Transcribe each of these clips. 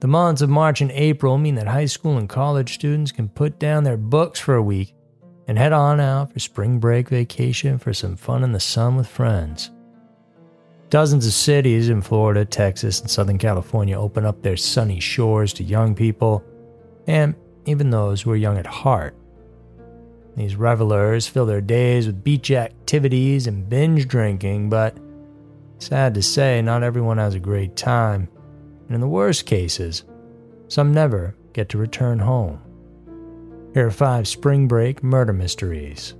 The months of March and April mean that high school and college students can put down their books for a week and head on out for spring break vacation for some fun in the sun with friends. Dozens of cities in Florida, Texas, and Southern California open up their sunny shores to young people, and even those who are young at heart. These revelers fill their days with beach activities and binge drinking, but sad to say, not everyone has a great time. And in the worst cases, some never get to return home. Here are five spring break murder mysteries.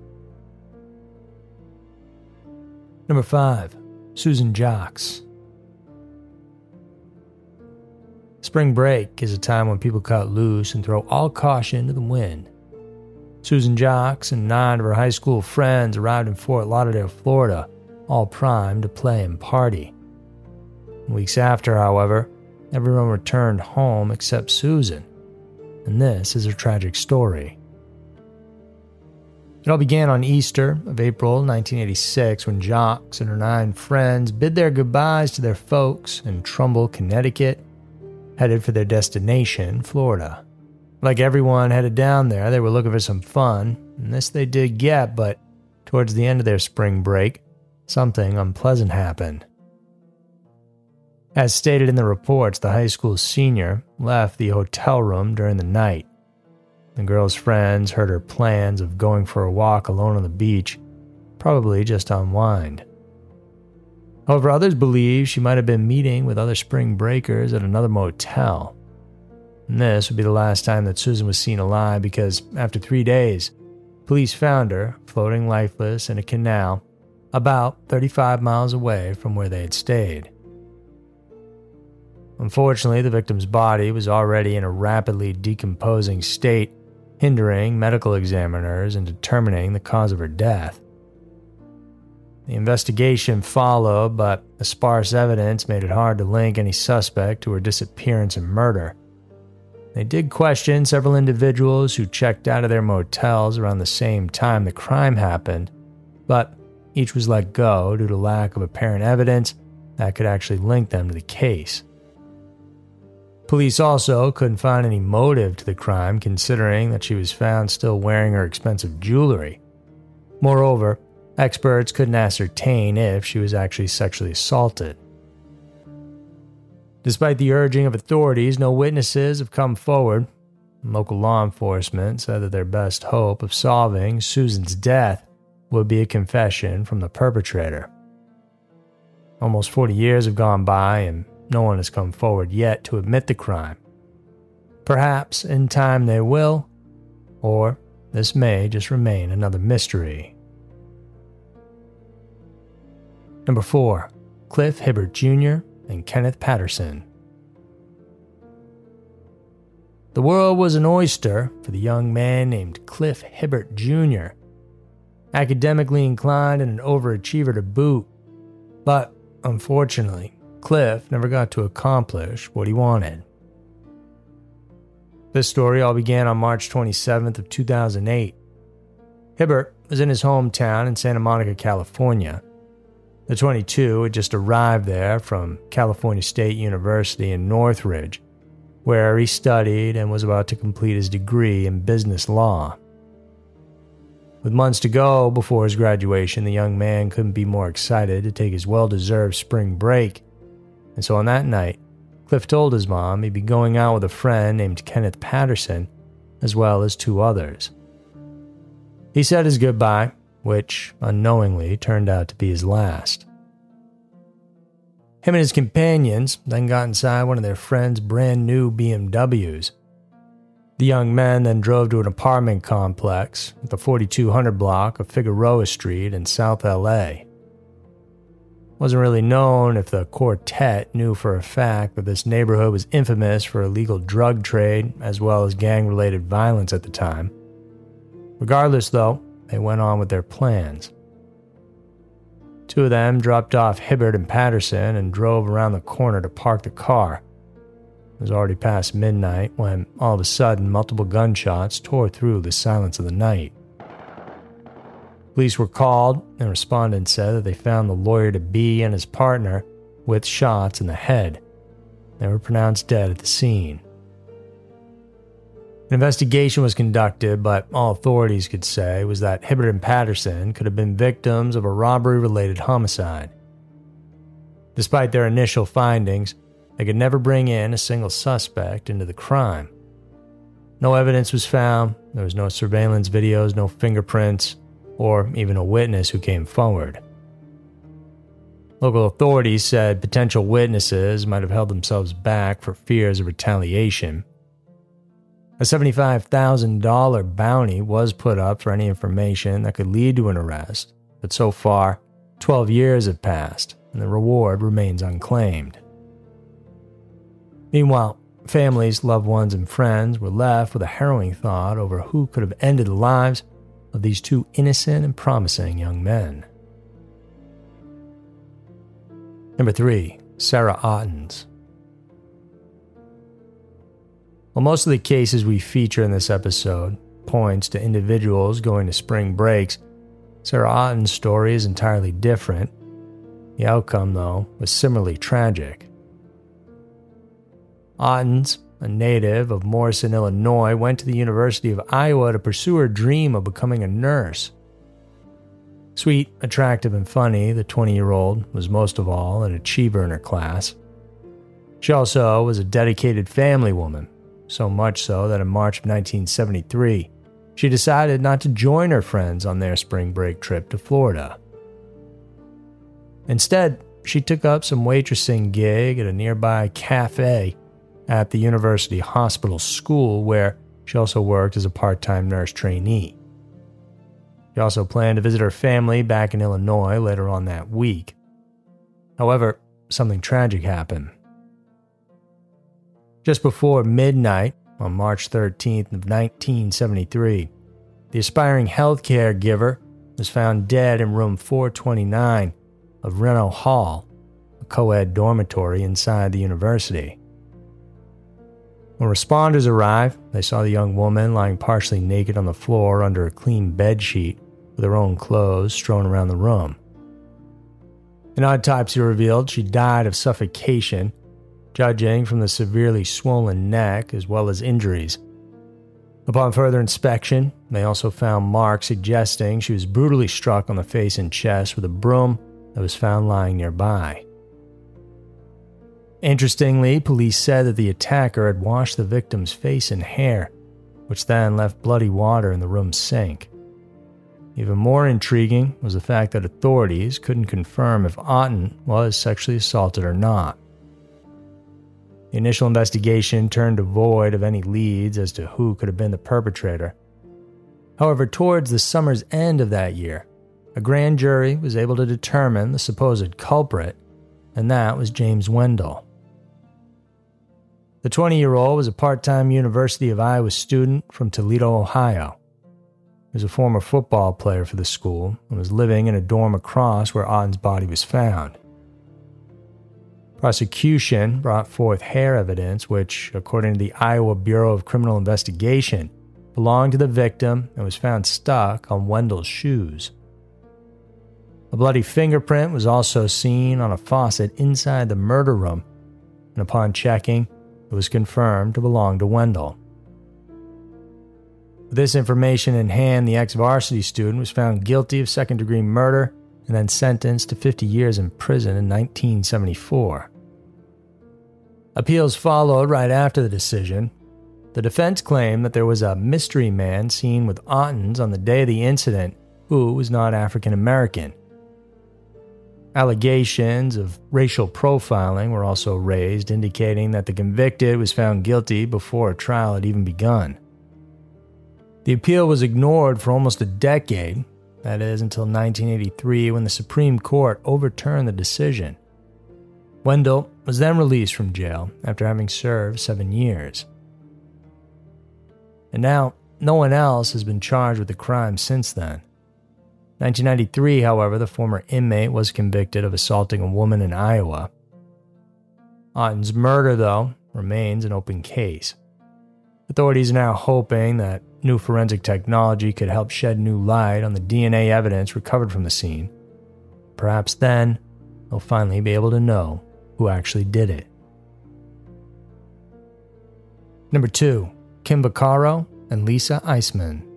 Number five, Susan Jocks. Spring break is a time when people cut loose and throw all caution to the wind. Susan Jocks and nine of her high school friends arrived in Fort Lauderdale, Florida, all primed to play and party. Weeks after, however, everyone returned home except Susan and this is her tragic story. It all began on Easter of April 1986 when Jocks and her nine friends bid their goodbyes to their folks in Trumbull, Connecticut, headed for their destination, Florida. Like everyone headed down there, they were looking for some fun, and this they did get, but towards the end of their spring break, something unpleasant happened. As stated in the reports, the high school senior left the hotel room during the night. The girl's friends heard her plans of going for a walk alone on the beach, probably just unwind. However, others believe she might have been meeting with other spring breakers at another motel. And this would be the last time that Susan was seen alive because after three days, police found her floating lifeless in a canal about 35 miles away from where they had stayed. Unfortunately, the victim's body was already in a rapidly decomposing state, hindering medical examiners in determining the cause of her death. The investigation followed, but the sparse evidence made it hard to link any suspect to her disappearance and murder. They did question several individuals who checked out of their motels around the same time the crime happened, but each was let go due to lack of apparent evidence that could actually link them to the case. Police also couldn't find any motive to the crime, considering that she was found still wearing her expensive jewelry. Moreover, experts couldn't ascertain if she was actually sexually assaulted. Despite the urging of authorities, no witnesses have come forward. Local law enforcement said that their best hope of solving Susan's death would be a confession from the perpetrator. Almost 40 years have gone by, and no one has come forward yet to admit the crime. Perhaps in time they will, or this may just remain another mystery. Number 4. Cliff Hibbert Jr. and Kenneth Patterson. The world was an oyster for the young man named Cliff Hibbert Jr. Academically inclined and an overachiever to boot, but unfortunately, Cliff never got to accomplish what he wanted. This story all began on March 27th of 2008. Hibbert was in his hometown in Santa Monica, California. The 22 had just arrived there from California State University in Northridge, where he studied and was about to complete his degree in business law. With months to go before his graduation, the young man couldn't be more excited to take his well deserved spring break and so on that night, Cliff told his mom he'd be going out with a friend named Kenneth Patterson, as well as two others. He said his goodbye, which unknowingly turned out to be his last. Him and his companions then got inside one of their friend's brand new BMWs. The young men then drove to an apartment complex at the 4200 block of Figueroa Street in South LA wasn't really known if the quartet knew for a fact that this neighborhood was infamous for illegal drug trade as well as gang related violence at the time. Regardless, though, they went on with their plans. Two of them dropped off Hibbert and Patterson and drove around the corner to park the car. It was already past midnight when all of a sudden multiple gunshots tore through the silence of the night. Police were called, and respondents said that they found the lawyer to be and his partner with shots in the head. They were pronounced dead at the scene. An investigation was conducted, but all authorities could say was that Hibbert and Patterson could have been victims of a robbery related homicide. Despite their initial findings, they could never bring in a single suspect into the crime. No evidence was found, there was no surveillance videos, no fingerprints, or even a witness who came forward. Local authorities said potential witnesses might have held themselves back for fears of retaliation. A $75,000 bounty was put up for any information that could lead to an arrest, but so far, 12 years have passed and the reward remains unclaimed. Meanwhile, families, loved ones, and friends were left with a harrowing thought over who could have ended the lives of these two innocent and promising young men. Number 3. Sarah Ottens. While most of the cases we feature in this episode points to individuals going to spring breaks, Sarah Otten's story is entirely different. The outcome, though, was similarly tragic. Ottens, a native of Morrison, Illinois, went to the University of Iowa to pursue her dream of becoming a nurse. Sweet, attractive, and funny, the 20 year old was most of all an achiever in her class. She also was a dedicated family woman, so much so that in March of 1973, she decided not to join her friends on their spring break trip to Florida. Instead, she took up some waitressing gig at a nearby cafe at the University Hospital School, where she also worked as a part time nurse trainee. She also planned to visit her family back in Illinois later on that week. However, something tragic happened. Just before midnight on March 13th of 1973, the aspiring healthcare giver was found dead in room 429 of Reno Hall, a co-ed dormitory inside the university. When responders arrived, they saw the young woman lying partially naked on the floor under a clean bed sheet with her own clothes strewn around the room. An autopsy revealed she died of suffocation, judging from the severely swollen neck as well as injuries. Upon further inspection, they also found marks suggesting she was brutally struck on the face and chest with a broom that was found lying nearby. Interestingly, police said that the attacker had washed the victim's face and hair, which then left bloody water in the room's sink. Even more intriguing was the fact that authorities couldn't confirm if Otten was sexually assaulted or not. The initial investigation turned devoid of any leads as to who could have been the perpetrator. However, towards the summer's end of that year, a grand jury was able to determine the supposed culprit, and that was James Wendell. The 20 year old was a part time University of Iowa student from Toledo, Ohio He was a former football player for the school and was living in a dorm across where Otten's body was found. Prosecution brought forth hair evidence, which, according to the Iowa Bureau of Criminal Investigation, belonged to the victim and was found stuck on Wendell's shoes. A bloody fingerprint was also seen on a faucet inside the murder room, and upon checking, it was confirmed to belong to Wendell. With this information in hand, the ex varsity student was found guilty of second degree murder and then sentenced to 50 years in prison in 1974. Appeals followed right after the decision. The defense claimed that there was a mystery man seen with Ottens on the day of the incident who was not African American. Allegations of racial profiling were also raised, indicating that the convicted was found guilty before a trial had even begun. The appeal was ignored for almost a decade, that is, until 1983 when the Supreme Court overturned the decision. Wendell was then released from jail after having served seven years. And now, no one else has been charged with the crime since then. 1993, however, the former inmate was convicted of assaulting a woman in Iowa. Otten's murder, though, remains an open case. Authorities are now hoping that new forensic technology could help shed new light on the DNA evidence recovered from the scene. Perhaps then, they'll finally be able to know who actually did it. Number 2. Kim Vaccaro and Lisa Eisman.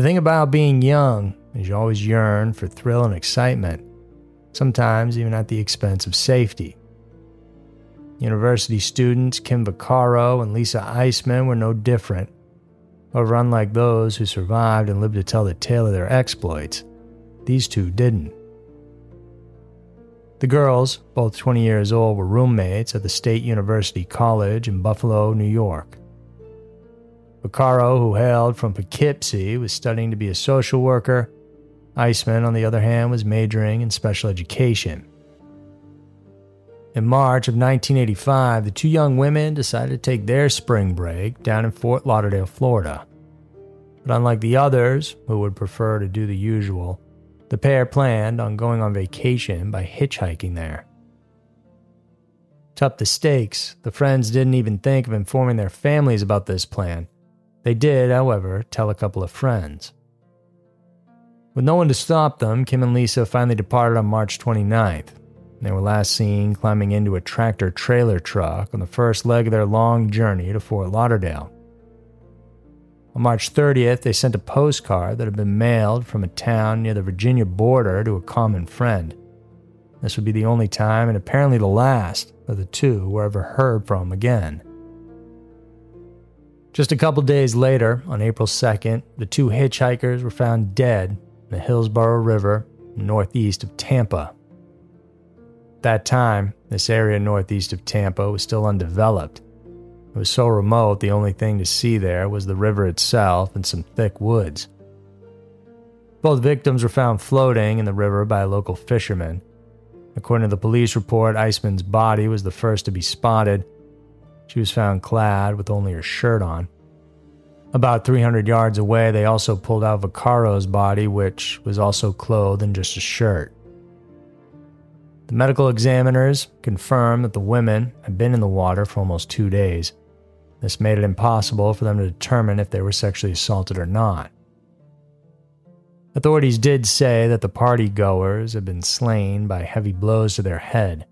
The thing about being young is you always yearn for thrill and excitement, sometimes even at the expense of safety. University students Kim Vaccaro and Lisa Eisman were no different. However, unlike those who survived and lived to tell the tale of their exploits, these two didn't. The girls, both 20 years old, were roommates at the State University College in Buffalo, New York. Vaccaro, who hailed from Poughkeepsie, was studying to be a social worker. Eisman, on the other hand, was majoring in special education. In March of 1985, the two young women decided to take their spring break down in Fort Lauderdale, Florida. But unlike the others, who would prefer to do the usual, the pair planned on going on vacation by hitchhiking there. To up the stakes, the friends didn't even think of informing their families about this plan. They did, however, tell a couple of friends. With no one to stop them, Kim and Lisa finally departed on March 29th. They were last seen climbing into a tractor trailer truck on the first leg of their long journey to Fort Lauderdale. On March 30th, they sent a postcard that had been mailed from a town near the Virginia border to a common friend. This would be the only time, and apparently the last, that the two were ever heard from again. Just a couple days later, on April 2nd, the two hitchhikers were found dead in the Hillsborough River northeast of Tampa. At that time, this area northeast of Tampa was still undeveloped it was so remote, the only thing to see there was the river itself and some thick woods. Both victims were found floating in the river by a local fisherman. According to the police report, Eisman's body was the first to be spotted. She was found clad with only her shirt on. About 300 yards away, they also pulled out Vaccaro's body, which was also clothed in just a shirt. The medical examiners confirmed that the women had been in the water for almost two days. This made it impossible for them to determine if they were sexually assaulted or not. Authorities did say that the party goers had been slain by heavy blows to their head.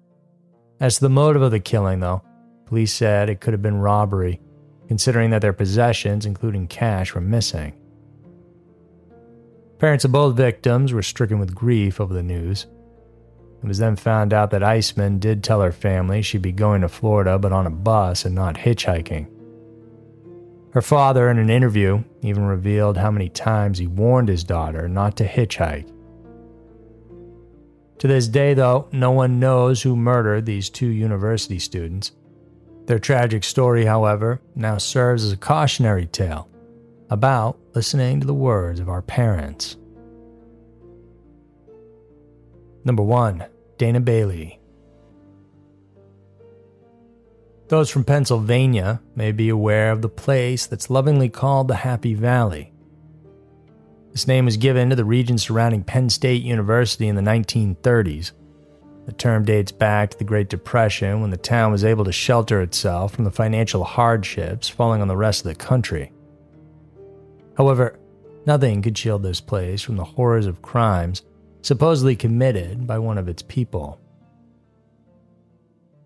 As to the motive of the killing, though, police said it could have been robbery, considering that their possessions, including cash, were missing. Parents of both victims were stricken with grief over the news. It was then found out that Eisman did tell her family she'd be going to Florida but on a bus and not hitchhiking. Her father, in an interview, even revealed how many times he warned his daughter not to hitchhike. To this day, though, no one knows who murdered these two university students. Their tragic story, however, now serves as a cautionary tale about listening to the words of our parents. Number 1. Dana Bailey. Those from Pennsylvania may be aware of the place that's lovingly called the Happy Valley. This name was given to the region surrounding Penn State University in the 1930s. The term dates back to the Great Depression when the town was able to shelter itself from the financial hardships falling on the rest of the country. However, nothing could shield this place from the horrors of crimes supposedly committed by one of its people.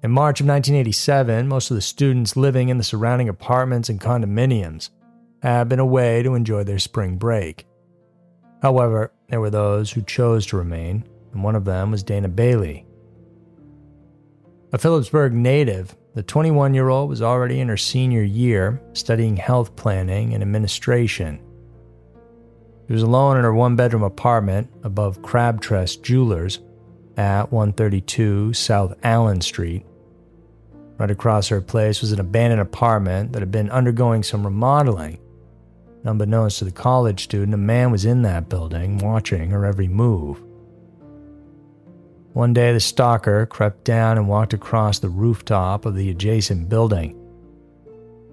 In March of 1987, most of the students living in the surrounding apartments and condominiums had been away to enjoy their spring break. However, there were those who chose to remain, and one of them was Dana Bailey. A Phillipsburg native, the 21 year old was already in her senior year studying health planning and administration. She was alone in her one bedroom apartment above Crabtree Jewelers at 132 South Allen Street Right across her place was an abandoned apartment that had been undergoing some remodeling. Unbeknownst to the college student, a man was in that building, watching her every move. One day, the stalker crept down and walked across the rooftop of the adjacent building.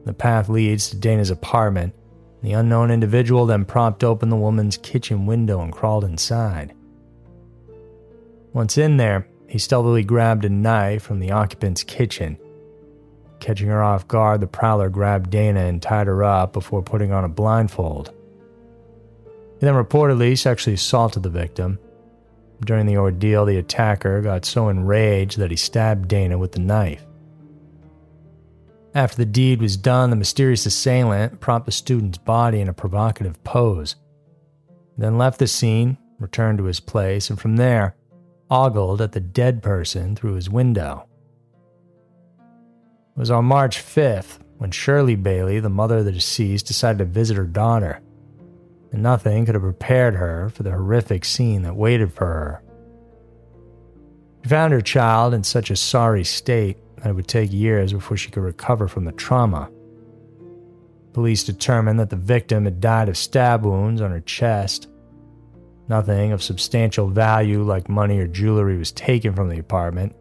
The path leads to Dana's apartment. The unknown individual then propped open the woman's kitchen window and crawled inside. Once in there, he stealthily grabbed a knife from the occupant's kitchen Catching her off guard, the prowler grabbed Dana and tied her up before putting on a blindfold. He then reportedly sexually assaulted the victim. During the ordeal, the attacker got so enraged that he stabbed Dana with the knife. After the deed was done, the mysterious assailant propped the student's body in a provocative pose, then left the scene, returned to his place, and from there, ogled at the dead person through his window. It was on March 5th when Shirley Bailey, the mother of the deceased, decided to visit her daughter, and nothing could have prepared her for the horrific scene that waited for her. She found her child in such a sorry state that it would take years before she could recover from the trauma. Police determined that the victim had died of stab wounds on her chest. Nothing of substantial value, like money or jewelry, was taken from the apartment.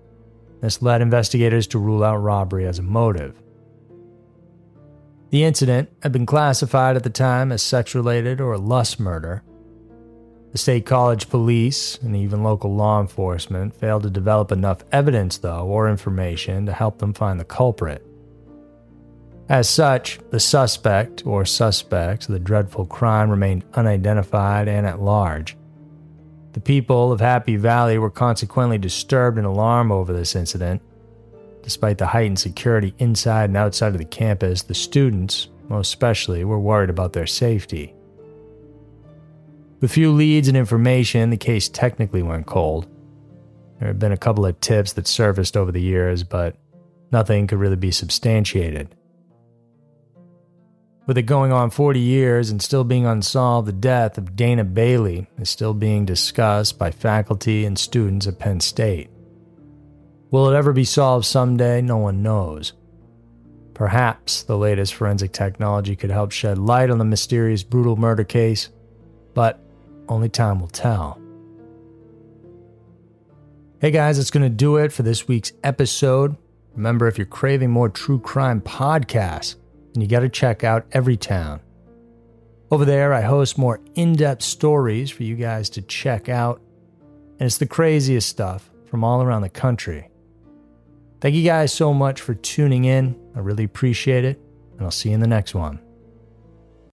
This led investigators to rule out robbery as a motive. The incident had been classified at the time as sex related or lust murder, the state college police and even local law enforcement failed to develop enough evidence, though, or information to help them find the culprit. As such, the suspect or suspects of the dreadful crime remained unidentified and at large. The people of Happy Valley were consequently disturbed and alarmed over this incident. Despite the heightened security inside and outside of the campus, the students, most especially, were worried about their safety. With few leads and information, the case technically went cold. There had been a couple of tips that surfaced over the years, but nothing could really be substantiated. With it going on 40 years and still being unsolved, the death of Dana Bailey is still being discussed by faculty and students at Penn State. Will it ever be solved someday? No one knows. Perhaps the latest forensic technology could help shed light on the mysterious brutal murder case, but only time will tell. Hey guys, that's going to do it for this week's episode. Remember, if you're craving more true crime podcasts, then you got to check out Everytown. Over there, I host more in depth stories for you guys to check out, and it's the craziest stuff from all around the country. Thank you guys so much for tuning in. I really appreciate it, and I'll see you in the next one.